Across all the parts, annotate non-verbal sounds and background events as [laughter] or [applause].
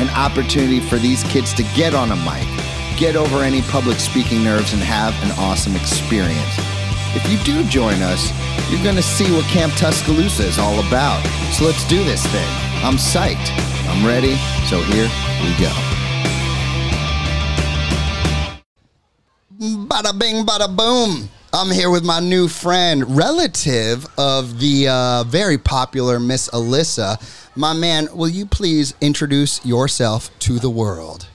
An opportunity for these kids to get on a mic, get over any public speaking nerves, and have an awesome experience. If you do join us, you're going to see what Camp Tuscaloosa is all about. So let's do this thing. I'm psyched. I'm ready. So here we go. Bada bing, bada boom. I'm here with my new friend, relative of the uh, very popular Miss Alyssa. My man, will you please introduce yourself to the world?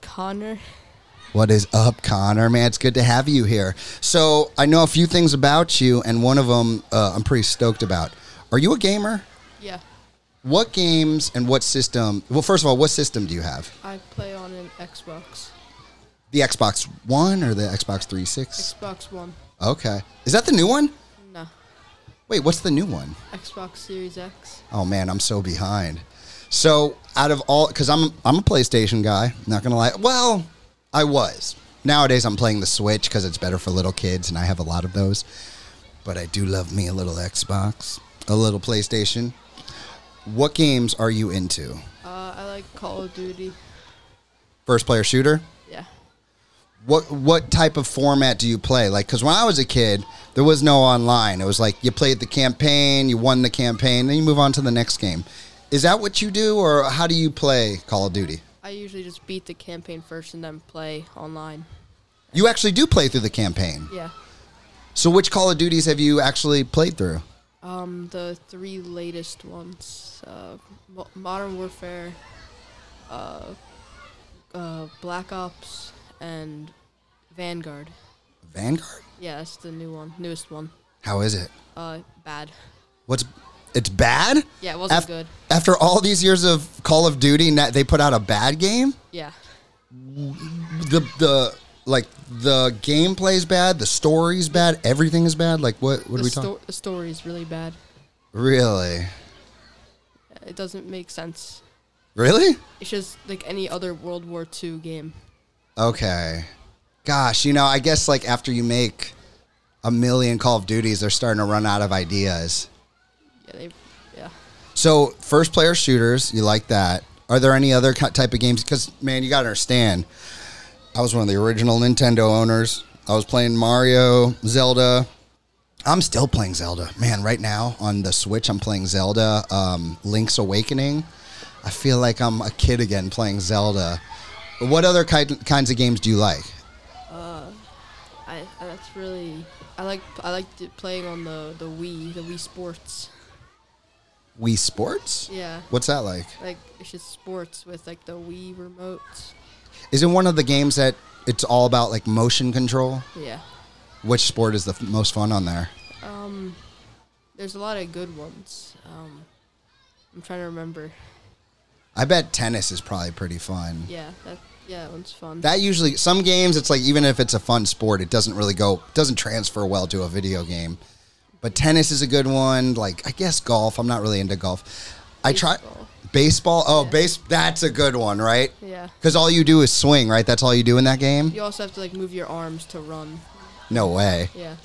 Connor. What is up, Connor? Man, it's good to have you here. So, I know a few things about you, and one of them uh, I'm pretty stoked about. Are you a gamer? Yeah, What games and what system? Well, first of all, what system do you have? I play on an Xbox. The Xbox One or the Xbox 360? Xbox One. Okay. Is that the new one? No, Wait, what's the new one? Xbox Series X. Oh man, I'm so behind. So out of all, because I'm I'm a PlayStation guy. Not gonna lie. Well, I was. Nowadays, I'm playing the Switch because it's better for little kids, and I have a lot of those. But I do love me a little Xbox, a little PlayStation. What games are you into? Uh, I like Call of Duty. First player shooter. Yeah, What what type of format do you play? Like, because when I was a kid, there was no online. It was like you played the campaign, you won the campaign, then you move on to the next game. Is that what you do, or how do you play Call of Duty? I usually just beat the campaign first and then play online. You actually do play through the campaign. Yeah. So, which Call of Duties have you actually played through? Um, the three latest ones: uh, Mo- Modern Warfare, uh, uh, Black Ops, and Vanguard. Vanguard. Yeah, that's the new one, newest one. How is it? Uh, bad. What's it's bad? Yeah, it wasn't Af- good. After all these years of Call of Duty, they put out a bad game. Yeah. The the like the gameplay's bad, the story's bad, everything is bad. Like what? What the, are we talking? the story is really bad. Really? It doesn't make sense. Really? It's just like any other World War II game. Okay. Gosh, you know, I guess like after you make a million Call of Duties, they're starting to run out of ideas. Yeah, they, yeah. So, first player shooters, you like that. Are there any other type of games? Because, man, you got to understand, I was one of the original Nintendo owners. I was playing Mario, Zelda. I'm still playing Zelda. Man, right now on the Switch, I'm playing Zelda um, Link's Awakening. I feel like I'm a kid again playing Zelda. What other ki- kinds of games do you like? Really I like I like playing on the the Wii, the Wii Sports. Wii Sports? Yeah. What's that like? Like it's just sports with like the Wii remotes. Is it one of the games that it's all about like motion control? Yeah. Which sport is the f- most fun on there? Um, there's a lot of good ones. Um, I'm trying to remember. I bet tennis is probably pretty fun. Yeah, that yeah, that one's fun. That usually some games it's like even if it's a fun sport, it doesn't really go doesn't transfer well to a video game. But tennis is a good one. Like I guess golf. I'm not really into golf. I try Baseball. baseball. Oh, Yeah. base. That's a good one, right? yeah. Because all you do is swing, right? That's all you do in that game. You also have to like move your arms to run. No way. Yeah. [laughs]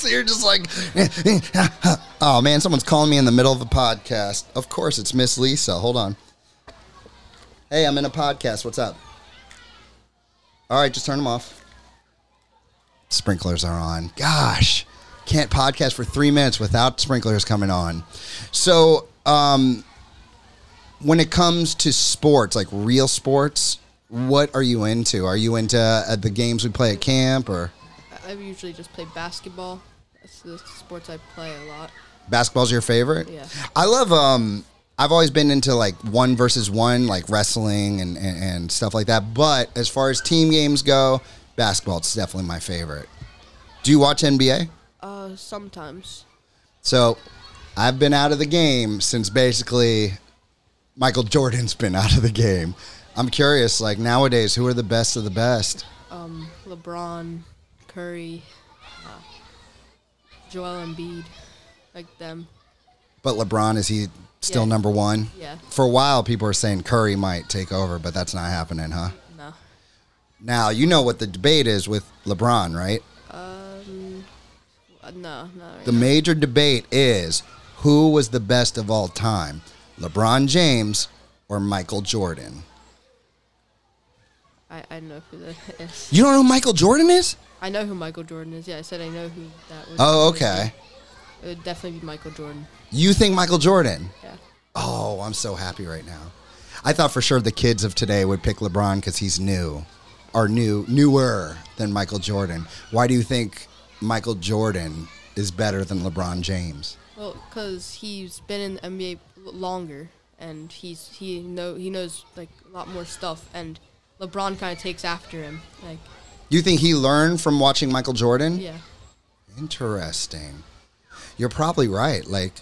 So you're just like, [laughs] oh man, someone's calling me in the middle of a podcast. Of course, it's Miss Lisa. Hold on. Hey, I'm in a podcast. What's up? All right, just turn them off. Sprinklers are on. Gosh, can't podcast for three minutes without sprinklers coming on. So, um, when it comes to sports, like real sports, what are you into? Are you into uh, the games we play at camp or? I, I usually just play basketball. That's the sports I play a lot. Basketball's your favorite? Yeah. I love um I've always been into like one versus one, like wrestling and, and, and stuff like that. But as far as team games go, basketball it's definitely my favorite. Do you watch NBA? Uh, sometimes. So I've been out of the game since basically Michael Jordan's been out of the game. I'm curious. Like nowadays, who are the best of the best? Um, LeBron, Curry, uh, Joel Embiid, like them. But LeBron is he still Yeah. number one? Yeah. For a while, people were saying Curry might take over, but that's not happening, huh? No. Now you know what the debate is with LeBron, right? Um. No. No. right The now. major debate is who was the best of all time, LeBron James or Michael Jordan. I I know who that is. You don't know who Michael Jordan is? I know who Michael Jordan is. Yeah, I said I know who that was. Oh, okay. It would definitely be Michael Jordan. You think Michael Jordan? Yeah. Oh, I'm so happy right now. I thought for sure the kids of today would pick LeBron because he's new, or new, newer than Michael Jordan. Why do you think Michael Jordan is better than LeBron James? Well, because he's been in the NBA longer, and he's he know he knows like a lot more stuff, and LeBron kind of takes after him. Like, You think he learned from watching Michael Jordan? yeah, Interesting. You're probably right. Like,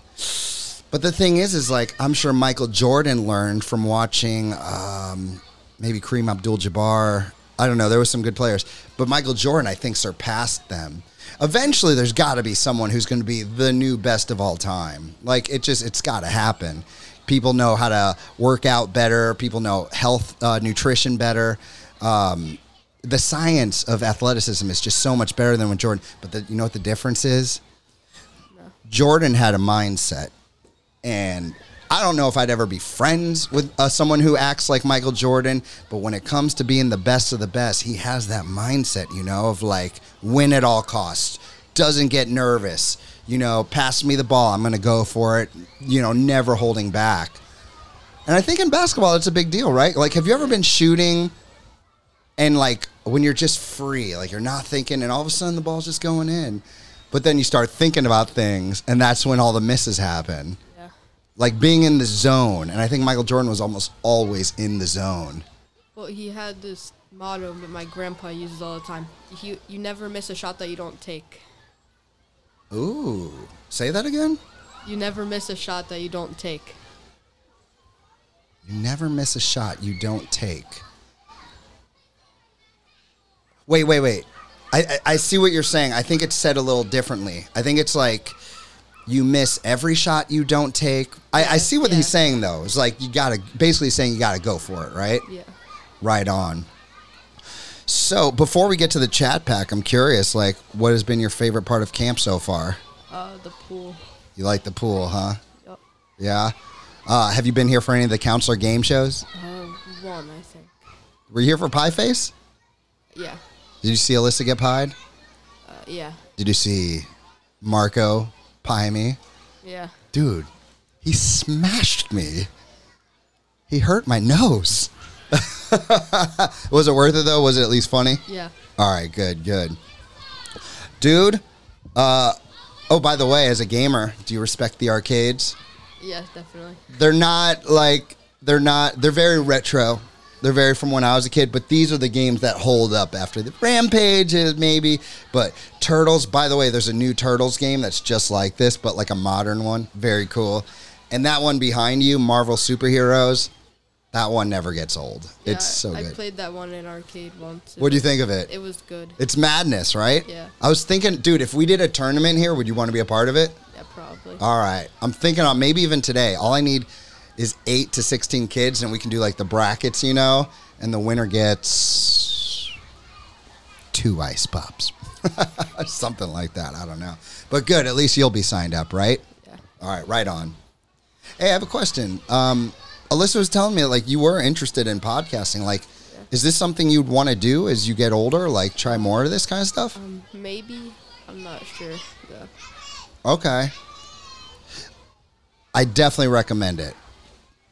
but the thing is, is like I'm sure Michael Jordan learned from watching um, maybe Kareem Abdul-Jabbar. I don't know. There was some good players, but Michael Jordan, I think, surpassed them. Eventually, there's got to be someone who's going to be the new best of all time. Like it just, it's got to happen. People know how to work out better. People know health, uh, nutrition better. Um, the science of athleticism is just so much better than with Jordan. But the, you know what the difference is? Jordan had a mindset, and I don't know if I'd ever be friends with uh, someone who acts like Michael Jordan. But when it comes to being the best of the best, he has that mindset, you know, of like win at all costs, doesn't get nervous, you know, pass me the ball, I'm going to go for it, you know, never holding back. And I think in basketball, it's a big deal, right? Like, have you ever been shooting and like when you're just free, like you're not thinking, and all of a sudden the ball's just going in, but then you start thinking about things, and that's when all the misses happen. yeah. Like being in the zone, and I think Michael Jordan was almost always in the zone. Well, he had this motto that my grandpa uses all the time. You you never miss a shot that you don't take. Ooh, say that again. You never miss a shot that you don't take. You never miss a shot you don't take. Wait, wait, wait. I, I, see what you're saying. I think it's said a little differently. I think it's like you miss every shot you don't take. I, I see what Yeah. he's saying though. It's like you gotta basically saying you gotta go for it, right? Yeah. Right on. So before we get to the chat pack, I'm curious, like, what has been your favorite part of camp so far? Uh, the pool. You like the pool, huh? Yup. Yeah. Uh, have you been here for any of the counselor game shows? Uh, one, I think. Were you here for Pie Face? Yeah. Did you see Alyssa get pied? Uh, yeah. Did you see Marco pie me? Yeah. Dude, he smashed me. He hurt my nose. [laughs] Was it worth it though? Was it at least funny? Yeah. All right, good, good. Dude, uh, oh, by the way, as a gamer, do you respect the arcades? Yeah, definitely. They're not like, they're not, they're very retro. They're very from when I was a kid, but these are the games that hold up after the Rampage maybe. But Turtles, by the way, there's a new Turtles game that's just like this, but like a modern one. Very cool. And that one behind you, Marvel Superheroes, that one never gets old. Yeah, it's so I good. I played that one in arcade once. What do you think of it? It was good. It's madness, right? Yeah. I was thinking, dude, if we did a tournament here, would you want to be a part of it? Yeah, probably. All right. I'm thinking on maybe even today. All I need is eight to 16 kids, and we can do like the brackets, you know, and the winner gets two ice pops. [laughs] Something like that. I don't know. But good. At least you'll be signed up, right? Yeah. All right. Right on. Hey, I have a question. Um, Alyssa was telling me like you were interested in podcasting. Like, is this something you'd want to do as you get older? Like, try more of this kind of stuff? Um, maybe. I'm not sure. Yeah. Okay. I definitely recommend it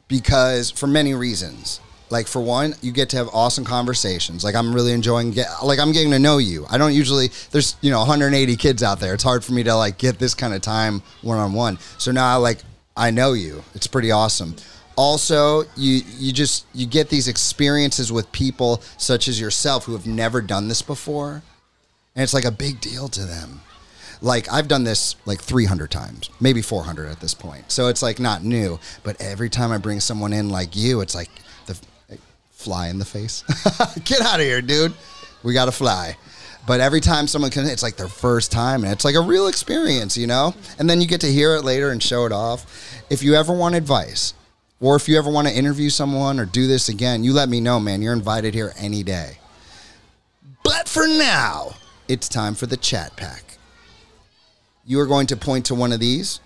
because for many reasons. Like for one, you get to have awesome conversations. Like I'm really enjoying get like I'm getting to know you. I don't usually there's you know 180 kids out there. It's hard for me to like get this kind of time one on one. So now like I know you. It's pretty awesome. Also, you you just you get these experiences with people such as yourself who have never done this before. And it's like a big deal to them like I've done this like 300 times, maybe 400 at this point. So it's like not new, but every time I bring someone in like you, it's like the fly in the face. [laughs] Get out of here, dude. We got to fly. But every time someone can, it's like their first time, and it's like a real experience, you know. And then you get to hear it later and show it off. If you ever want advice, or if you ever want to interview someone or do this again, you let me know, man. You're invited here any day. But for now, it's time for the chat pack. You are going to point to one of these,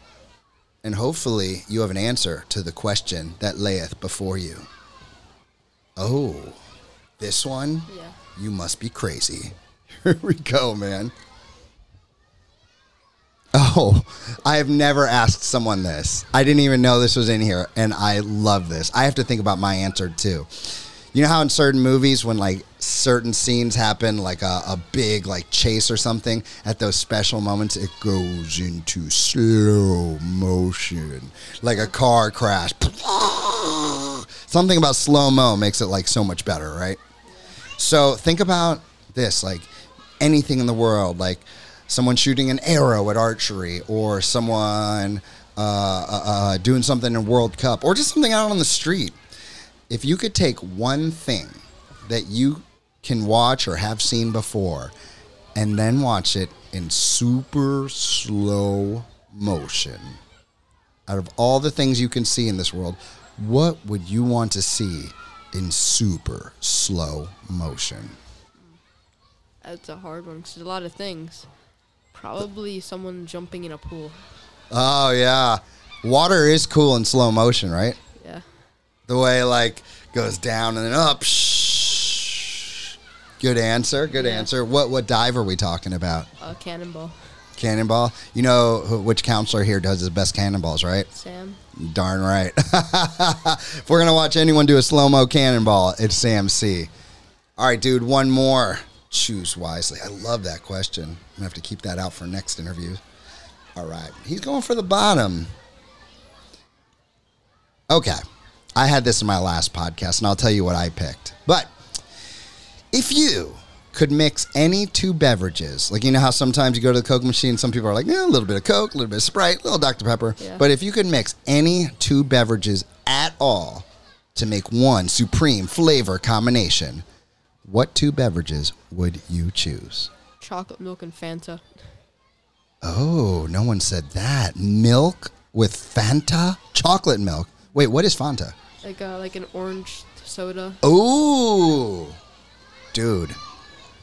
and hopefully you have an answer to the question that layeth before you. Oh, this one? Yeah. You must be crazy. [laughs] Here we go, man. Oh, I have never asked someone this. I didn't even know this was in here, and I love this. I have to think about my answer too. You know how in certain movies, when like certain scenes happen, like a, a big like chase or something, at those special moments, it goes into slow motion, like a car crash. Something about slow mo makes it like so much better, right? So think about this, like anything in the world, like someone shooting an arrow at archery, or someone uh, uh, uh, doing something in World Cup, or just something out on the street. If you could take one thing that you can watch or have seen before, and then watch it in super slow motion, out of all the things you can see in this world, what would you want to see in super slow motion? That's a hard one because there's a lot of things. Probably someone jumping in a pool. Oh yeah, water is cool in slow motion, right? The way like goes down and then up. Shh. Good answer. Good Yeah. answer. What what dive are we talking about? A cannonball. Cannonball. You know who, which counselor here does his best cannonballs, right? Sam. Darn right. [laughs] if we're gonna watch anyone do a slow mo cannonball, it's Sam C. All right, dude. One more. Choose wisely. I love that question. I'm gonna have to keep that out for next interview. All right. He's going for the bottom. Okay. I had this in my last podcast, and I'll tell you what I picked. But if you could mix any two beverages, like you know how sometimes you go to the Coke machine, some people are like, yeah, a little bit of Coke, a little bit of Sprite, a little Dr. Pepper. Yeah. But if you could mix any two beverages at all to make one supreme flavor combination, what two beverages would you choose? Chocolate milk and Fanta. Oh, no one said that. Milk with Fanta? Chocolate milk. Wait, what is Fanta? Like uh, like an orange soda. Ooh, dude.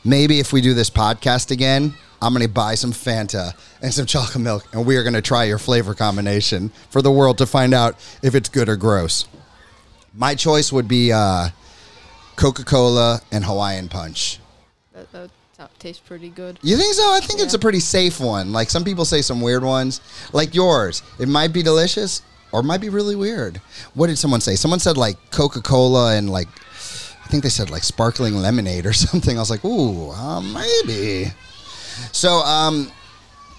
Maybe if we do this podcast again, I'm going to buy some Fanta and some chocolate milk, and we are going to try your flavor combination for the world to find out if it's good or gross. My choice would be uh, Coca Cola and Hawaiian Punch. That, that, that tastes pretty good. You think so? I think it's a pretty safe one. Like some people say some weird ones, like yours. It might be delicious or might be really weird. What did someone say? Someone said like Coca Cola and like, I think they said like sparkling lemonade or [laughs] something. I was like, ooh, uh, maybe. So, um,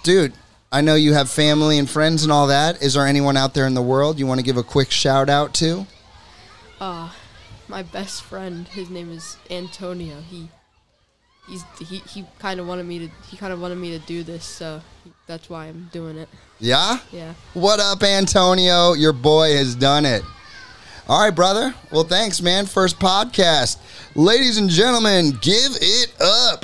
dude, I know you have family and friends and all that. Is there anyone out there in the world you want to give a quick shout out to? Uh, my best friend, his name is Antonio. He he's he, he kind of wanted me to he kind of wanted me to do this, so that's why I'm doing it. Yeah? Yeah. What up, Antonio? Your boy has done it. All right, brother. Well, thanks, man. First podcast. Ladies and gentlemen, give it up